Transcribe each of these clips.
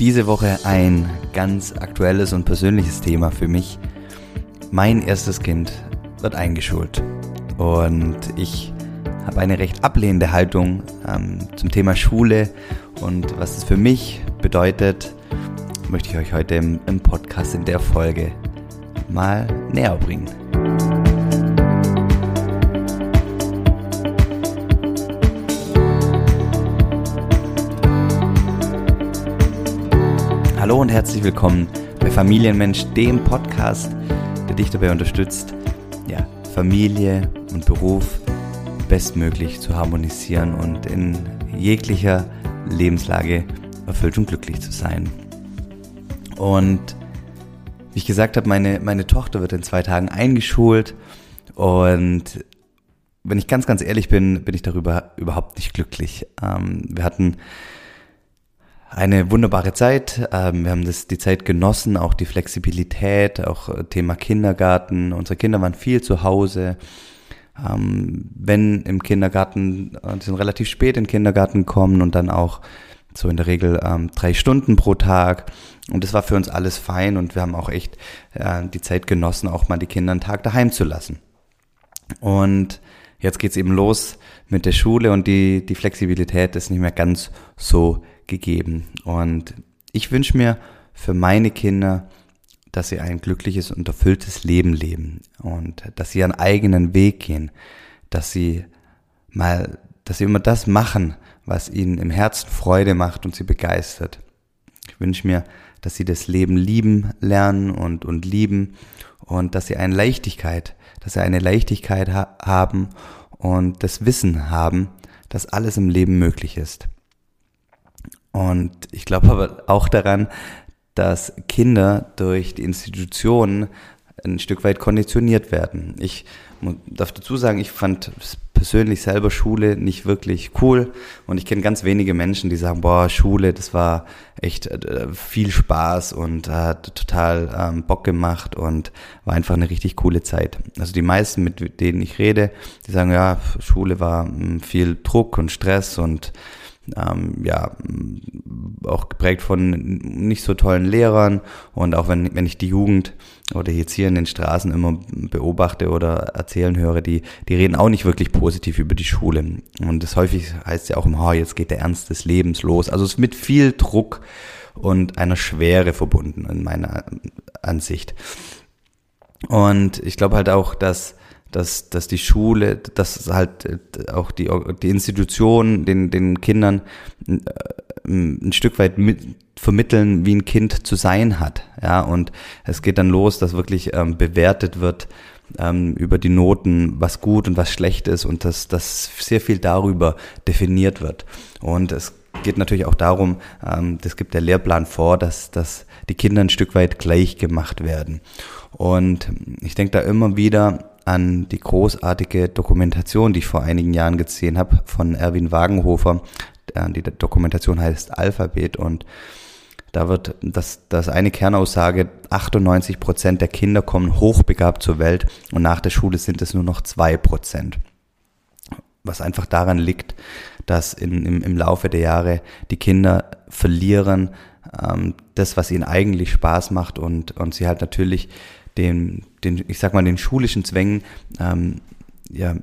Diese Woche ein ganz aktuelles und persönliches Thema für mich. Mein erstes Kind wird eingeschult und ich habe eine recht ablehnende Haltung ähm, zum Thema Schule und was es für mich bedeutet, möchte ich euch heute im, im Podcast in der Folge mal näher bringen. Hallo und herzlich willkommen bei Familienmensch, dem Podcast, der dich dabei unterstützt, ja, Familie und Beruf bestmöglich zu harmonisieren und in jeglicher Lebenslage erfüllt und glücklich zu sein. Und wie ich gesagt habe, meine, meine Tochter wird in zwei Tagen eingeschult und wenn ich ganz, ganz ehrlich bin, bin ich darüber überhaupt nicht glücklich. Ähm, wir hatten eine wunderbare Zeit. Ähm, wir haben das, die Zeit genossen, auch die Flexibilität, auch Thema Kindergarten. Unsere Kinder waren viel zu Hause. Ähm, wenn im Kindergarten, äh, sind relativ spät in den Kindergarten kommen und dann auch so in der Regel ähm, drei Stunden pro Tag. Und das war für uns alles fein und wir haben auch echt äh, die Zeit genossen, auch mal die Kinder einen Tag daheim zu lassen. Und jetzt geht's eben los mit der Schule und die, die Flexibilität ist nicht mehr ganz so gegeben. Und ich wünsche mir für meine Kinder, dass sie ein glückliches und erfülltes Leben leben und dass sie ihren eigenen Weg gehen, dass sie mal, dass sie immer das machen, was ihnen im Herzen Freude macht und sie begeistert. Ich wünsche mir, dass sie das Leben lieben lernen und, und lieben und dass sie eine Leichtigkeit, dass sie eine Leichtigkeit ha haben und das Wissen haben, dass alles im Leben möglich ist. Und ich glaube aber auch daran, dass Kinder durch die Institutionen ein Stück weit konditioniert werden. Ich darf dazu sagen, ich fand persönlich selber Schule nicht wirklich cool und ich kenne ganz wenige Menschen, die sagen, boah, Schule, das war echt äh, viel Spaß und hat total ähm, Bock gemacht und war einfach eine richtig coole Zeit. Also die meisten, mit denen ich rede, die sagen, ja, Schule war hm, viel Druck und Stress und ähm, ja, auch geprägt von nicht so tollen Lehrern und auch wenn, wenn ich die Jugend oder jetzt hier in den Straßen immer beobachte oder erzählen höre, die, die reden auch nicht wirklich positiv über die Schule. Und das häufig heißt ja auch immer, oh, jetzt geht der Ernst des Lebens los. Also es ist mit viel Druck und einer Schwere verbunden in meiner Ansicht. Und ich glaube halt auch, dass dass, dass die Schule, dass halt äh, auch die, die Institution den, den Kindern äh, ein Stück weit mit vermitteln, wie ein Kind zu sein hat. Ja, und es geht dann los, dass wirklich ähm, bewertet wird ähm, über die Noten, was gut und was schlecht ist und dass, dass sehr viel darüber definiert wird. Und es geht natürlich auch darum, ähm, das gibt der Lehrplan vor, dass, dass die Kinder ein Stück weit gleich gemacht werden. Und ich denke da immer wieder an die großartige Dokumentation, die ich vor einigen Jahren gesehen habe von Erwin Wagenhofer. Die Dokumentation heißt Alphabet und da wird das, das eine Kernaussage, 98 Prozent der Kinder kommen hochbegabt zur Welt und nach der Schule sind es nur noch zwei Prozent. Was einfach daran liegt, dass in, im, im Laufe der Jahre die Kinder verlieren ähm, das, was ihnen eigentlich Spaß macht und, und sie halt natürlich den, den, ich sag mal, den schulischen Zwängen ähm, ja,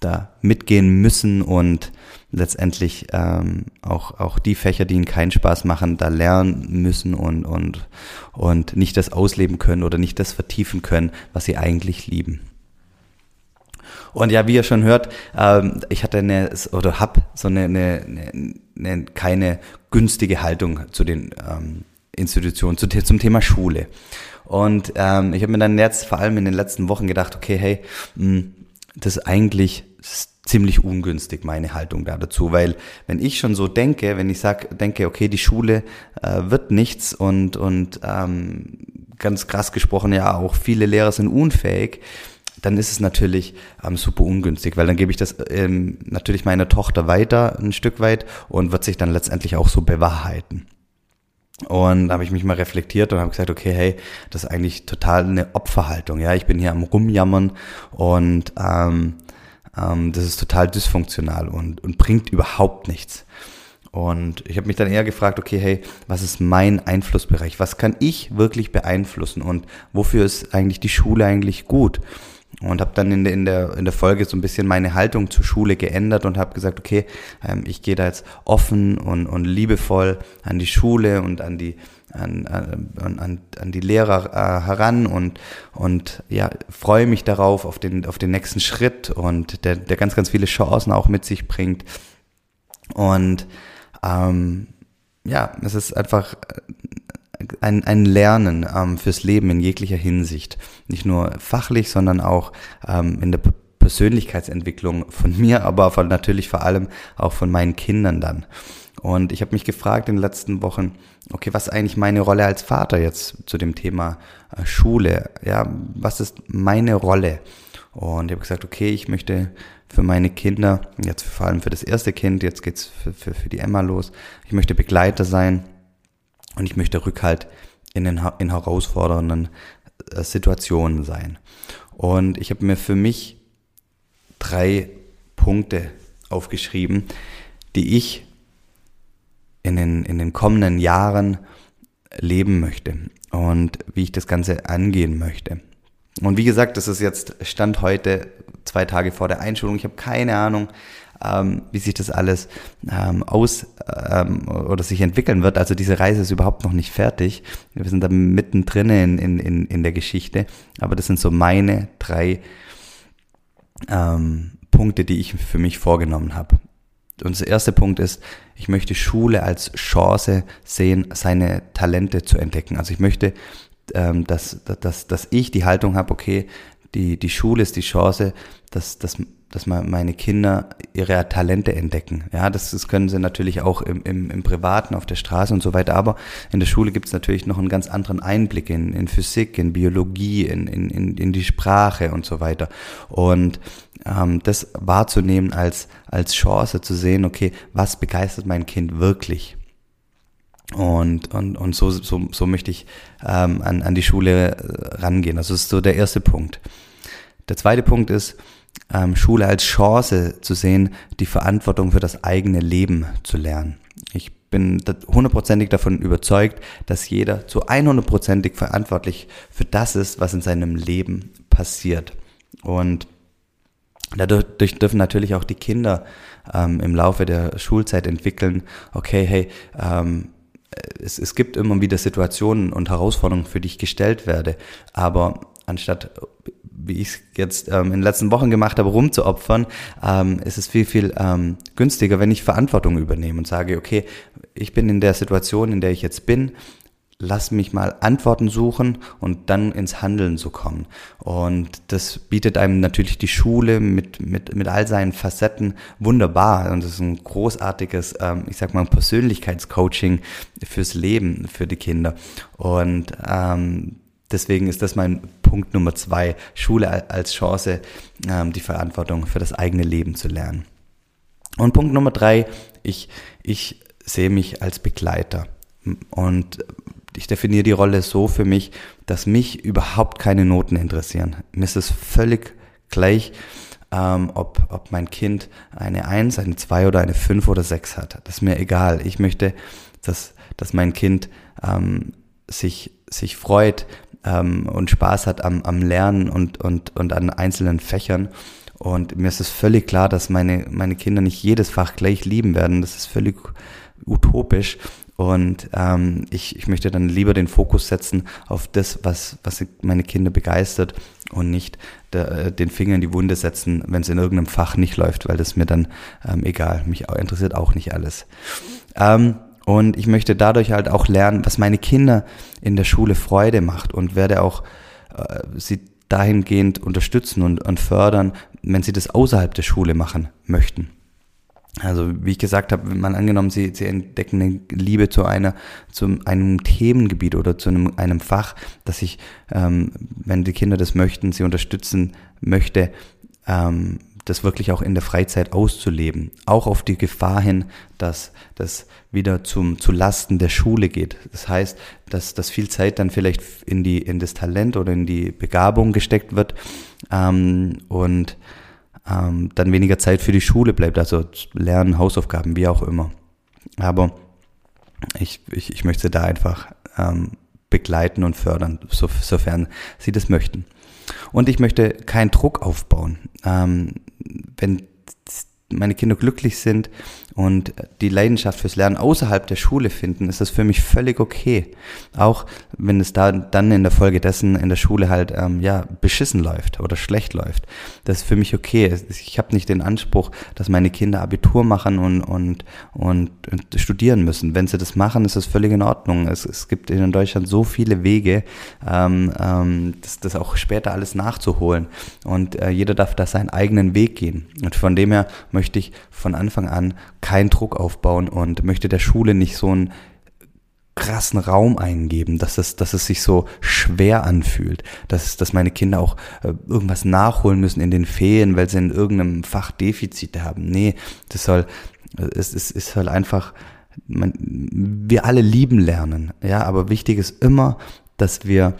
da mitgehen müssen und letztendlich ähm, auch, auch die Fächer, die ihnen keinen Spaß machen, da lernen müssen und, und, und nicht das ausleben können oder nicht das vertiefen können, was sie eigentlich lieben. Und ja, wie ihr schon hört, ähm, ich hatte eine oder hab so eine, eine, eine, eine keine günstige Haltung zu den ähm, Institutionen, zu, zum Thema Schule. Und ähm, ich habe mir dann jetzt vor allem in den letzten Wochen gedacht, okay, hey, mh, hm, das ist eigentlich ziemlich ungünstig, meine Haltung da dazu, weil wenn ich schon so denke, wenn ich sag, denke, okay, die Schule äh, wird nichts und, und ähm, ganz krass gesprochen, ja, auch viele Lehrer sind unfähig, dann ist es natürlich ähm, super ungünstig, weil dann gebe ich das ähm, natürlich meiner Tochter weiter ein Stück weit und wird sich dann letztendlich auch so bewahrheiten. Und da habe ich mich mal reflektiert und habe gesagt, okay, hey, das ist eigentlich total eine Opferhaltung. Ja, ich bin hier am Rumjammern und ähm, ähm, das ist total dysfunktional und, und bringt überhaupt nichts. Und ich habe mich dann eher gefragt, okay, hey, was ist mein Einflussbereich? Was kann ich wirklich beeinflussen? Und wofür ist eigentlich die Schule eigentlich gut? Und habe dann in der, in, der, in der Folge so ein bisschen meine Haltung zur Schule geändert und habe gesagt, okay, ähm, ich gehe da jetzt offen und, und liebevoll an die Schule und an die, an, an, an die Lehrer äh, heran und, und ja, freue mich darauf, auf den, auf den nächsten Schritt und der, der ganz, ganz viele Chancen auch mit sich bringt. Und ähm, ja, es ist einfach ein, ein Lernen ähm, fürs Leben in jeglicher Hinsicht. Nicht nur fachlich, sondern auch ähm, in der Persönlichkeitsentwicklung von mir, aber von, natürlich vor allem auch von meinen Kindern dann. Und ich habe mich gefragt in den letzten Wochen, okay, was ist eigentlich meine Rolle als Vater jetzt zu dem Thema äh, Schule? Ja, was ist meine Rolle? Und ich habe gesagt, okay, ich möchte für meine Kinder, jetzt vor allem für das erste Kind, jetzt geht's für, für, für die Emma los, ich möchte Begleiter sein und ich möchte Rückhalt in, den, in herausfordernden äh, Situationen sein. Und ich habe mir für mich drei Punkte aufgeschrieben, die ich in den, in den kommenden Jahren leben möchte und wie ich das Ganze angehen möchte. Und wie gesagt, das ist jetzt Stand heute, zwei Tage vor der Einschulung. Ich habe keine Ahnung, ähm, wie sich das alles ähm, aus ähm, oder sich entwickeln wird. Also diese Reise ist überhaupt noch nicht fertig. Wir sind da mittendrin in, in, in, in der Geschichte. Aber das sind so meine drei ähm, Punkte, die ich für mich vorgenommen habe. Und der erste Punkt ist, ich möchte Schule als Chance sehen, seine Talente zu entdecken. Also ich möchte, ähm, dass, dass, dass ich die Haltung habe, okay, die, die Schule ist die Chance, dass, dass, dass meine Kinder ihre Talente entdecken. Ja, das, das können sie natürlich auch im, im, im Privaten, auf der Straße und so weiter, aber in der Schule gibt es natürlich noch einen ganz anderen Einblick in, in Physik, in Biologie, in, in, in die Sprache und so weiter. Und ähm, das wahrzunehmen als, als Chance zu sehen, okay, was begeistert mein Kind wirklich? Und, und, und so, so, so möchte ich ähm, an, an die Schule äh, rangehen. Also das ist so der erste Punkt. Der zweite Punkt ist, ähm, Schule als Chance zu sehen, die Verantwortung für das eigene Leben zu lernen. Ich bin hundertprozentig davon überzeugt, dass jeder zu 100%ig verantwortlich für das ist, was in seinem Leben passiert. Und dadurch dürfen natürlich auch die Kinder ähm, im Laufe der Schulzeit entwickeln, okay, hey, ähm, es, es gibt immer wieder Situationen und Herausforderungen, für die ich gestellt werde, aber anstatt wie ich es jetzt ähm, in den letzten Wochen gemacht habe, rumzuopfern, ähm, ist es viel, viel ähm, günstiger, wenn ich Verantwortung übernehme und sage, okay, ich bin in der Situation, in der ich jetzt bin, lass mich mal Antworten suchen und dann ins Handeln zu kommen. Und das bietet einem natürlich die Schule mit, mit, mit all seinen Facetten wunderbar. Und das ist ein großartiges, ähm, ich sag mal, Persönlichkeitscoaching fürs Leben, für die Kinder. Und ähm, Deswegen ist das mein Punkt Nummer zwei, Schule als Chance, ähm, die Verantwortung für das eigene Leben zu lernen. Und Punkt Nummer drei, ich, ich sehe mich als Begleiter. Und ich definiere die Rolle so für mich, dass mich überhaupt keine Noten interessieren. Mir ist es völlig gleich, ähm, ob, ob mein Kind eine Eins, eine Zwei oder eine Fünf oder Sechs hat. Das ist mir egal. Ich möchte, dass, dass mein Kind ähm, sich, sich freut, ähm, und Spaß hat am, am Lernen und, und, und an einzelnen Fächern. Und mir ist es völlig klar, dass meine, meine Kinder nicht jedes Fach gleich lieben werden. Das ist völlig utopisch. Und ähm, ich, ich möchte dann lieber den Fokus setzen auf das, was, was meine Kinder begeistert und nicht der, äh, den Finger in die Wunde setzen, wenn es in irgendeinem Fach nicht läuft, weil das mir dann ähm, egal, mich interessiert auch nicht alles. Ähm, und ich möchte dadurch halt auch lernen, was meine Kinder in der Schule Freude macht und werde auch äh, sie dahingehend unterstützen und, und fördern, wenn sie das außerhalb der Schule machen möchten. Also wie ich gesagt habe, man angenommen, sie, sie entdecken eine Liebe zu einer, zu einem Themengebiet oder zu einem, einem Fach, dass ich, ähm, wenn die Kinder das möchten, sie unterstützen möchte, ähm, das wirklich auch in der Freizeit auszuleben. Auch auf die Gefahr hin, dass das wieder zum, zu Lasten der Schule geht. Das heißt, dass, dass viel Zeit dann vielleicht in, die, in das Talent oder in die Begabung gesteckt wird ähm, und ähm, dann weniger Zeit für die Schule bleibt, also Lernen, Hausaufgaben, wie auch immer. Aber ich, ich, ich möchte da einfach ähm, begleiten und fördern, so, sofern sie das möchten. Und ich möchte keinen Druck aufbauen. Ähm, wenn meine Kinder glücklich sind und die Leidenschaft fürs Lernen außerhalb der Schule finden, ist das für mich völlig okay. Auch wenn es da dann in der Folge dessen in der Schule halt ähm, ja beschissen läuft oder schlecht läuft. Das ist für mich okay. Ich habe nicht den Anspruch, dass meine Kinder Abitur machen und, und, und, und studieren müssen. Wenn sie das machen, ist das völlig in Ordnung. Es, es gibt in Deutschland so viele Wege, ähm, ähm, das, das auch später alles nachzuholen. Und äh, jeder darf da seinen eigenen Weg gehen. Und von dem her möchte ich von Anfang an keinen Druck aufbauen und möchte der Schule nicht so einen krassen Raum eingeben, dass es, dass es sich so schwer anfühlt, dass, dass meine Kinder auch äh, irgendwas nachholen müssen in den Ferien, weil sie in irgendeinem Fach Defizite haben. Nee, das soll, es, es, es soll einfach, man, wir alle lieben lernen, ja, aber wichtig ist immer, dass wir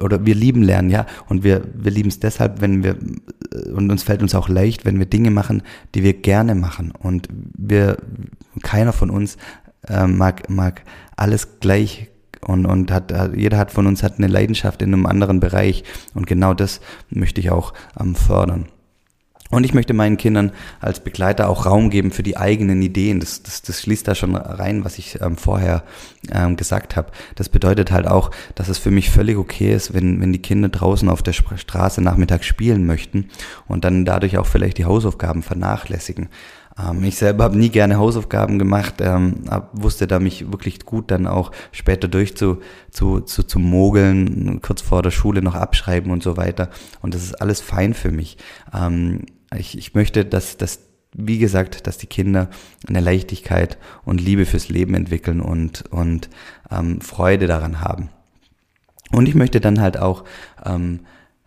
oder wir lieben lernen, ja, und wir, wir lieben es deshalb, wenn wir, und uns fällt uns auch leicht, wenn wir Dinge machen, die wir gerne machen. Und wir, keiner von uns äh, mag, mag alles gleich und, und hat, jeder hat von uns hat eine Leidenschaft in einem anderen Bereich. Und genau das möchte ich auch ähm, fördern. Und ich möchte meinen Kindern als Begleiter auch Raum geben für die eigenen Ideen. Das, das, das schließt da schon rein, was ich ähm, vorher ähm, gesagt habe. Das bedeutet halt auch, dass es für mich völlig okay ist, wenn, wenn die Kinder draußen auf der Straße nachmittags spielen möchten und dann dadurch auch vielleicht die Hausaufgaben vernachlässigen. Ähm, ich selber habe nie gerne Hausaufgaben gemacht, ähm, wusste da mich wirklich gut dann auch später durch zu, zu, zu, zu mogeln, kurz vor der Schule noch abschreiben und so weiter. Und das ist alles fein für mich. Ähm, ich, ich möchte, dass, dass wie gesagt, dass die Kinder eine Leichtigkeit und Liebe fürs Leben entwickeln und, und ähm, Freude daran haben. Und ich möchte dann halt auch ähm,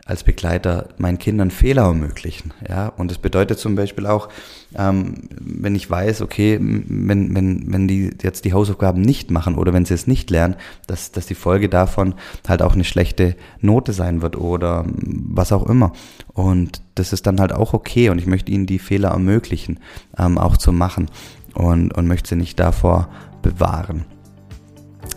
als Begleiter meinen Kindern Fehler ermöglichen. Ja, und das bedeutet zum Beispiel auch, ähm, wenn ich weiß, okay, wenn, wenn, wenn die jetzt die Hausaufgaben nicht machen oder wenn sie es nicht lernen, dass, dass die Folge davon halt auch eine schlechte Note sein wird oder was auch immer. Und das ist dann halt auch okay und ich möchte ihnen die Fehler ermöglichen, ähm, auch zu machen und, und möchte sie nicht davor bewahren.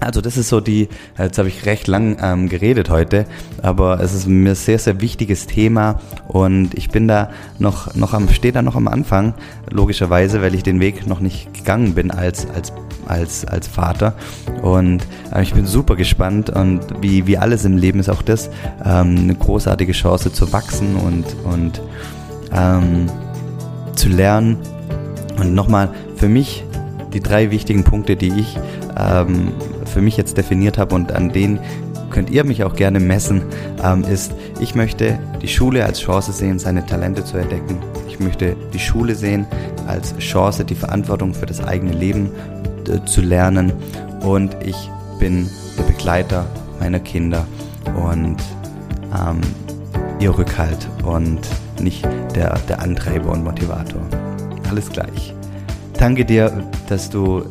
Also das ist so die, jetzt habe ich recht lang ähm, geredet heute, aber es ist mir sehr, sehr wichtiges Thema und ich bin da noch, noch am, stehe da noch am Anfang, logischerweise, weil ich den Weg noch nicht gegangen bin als, als, als, als Vater und äh, ich bin super gespannt und wie, wie alles im Leben ist auch das ähm, eine großartige Chance zu wachsen und, und ähm, zu lernen. Und nochmal für mich die drei wichtigen Punkte, die ich ähm, für mich jetzt definiert habe und an denen könnt ihr mich auch gerne messen, ähm, ist, ich möchte die Schule als Chance sehen, seine Talente zu entdecken. Ich möchte die Schule sehen als Chance, die Verantwortung für das eigene Leben äh, zu lernen. Und ich bin der Begleiter meiner Kinder und ähm, ihr Rückhalt und nicht der, der Antreiber und Motivator. Alles gleich. Danke dir, dass du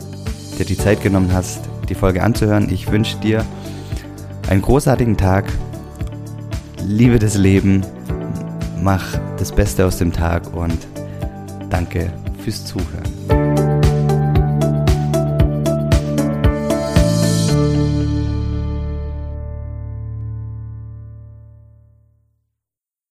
dir die Zeit genommen hast, die Folge anzuhören. Ich wünsche dir einen großartigen Tag. Liebe das Leben. Mach das Beste aus dem Tag und danke fürs Zuhören.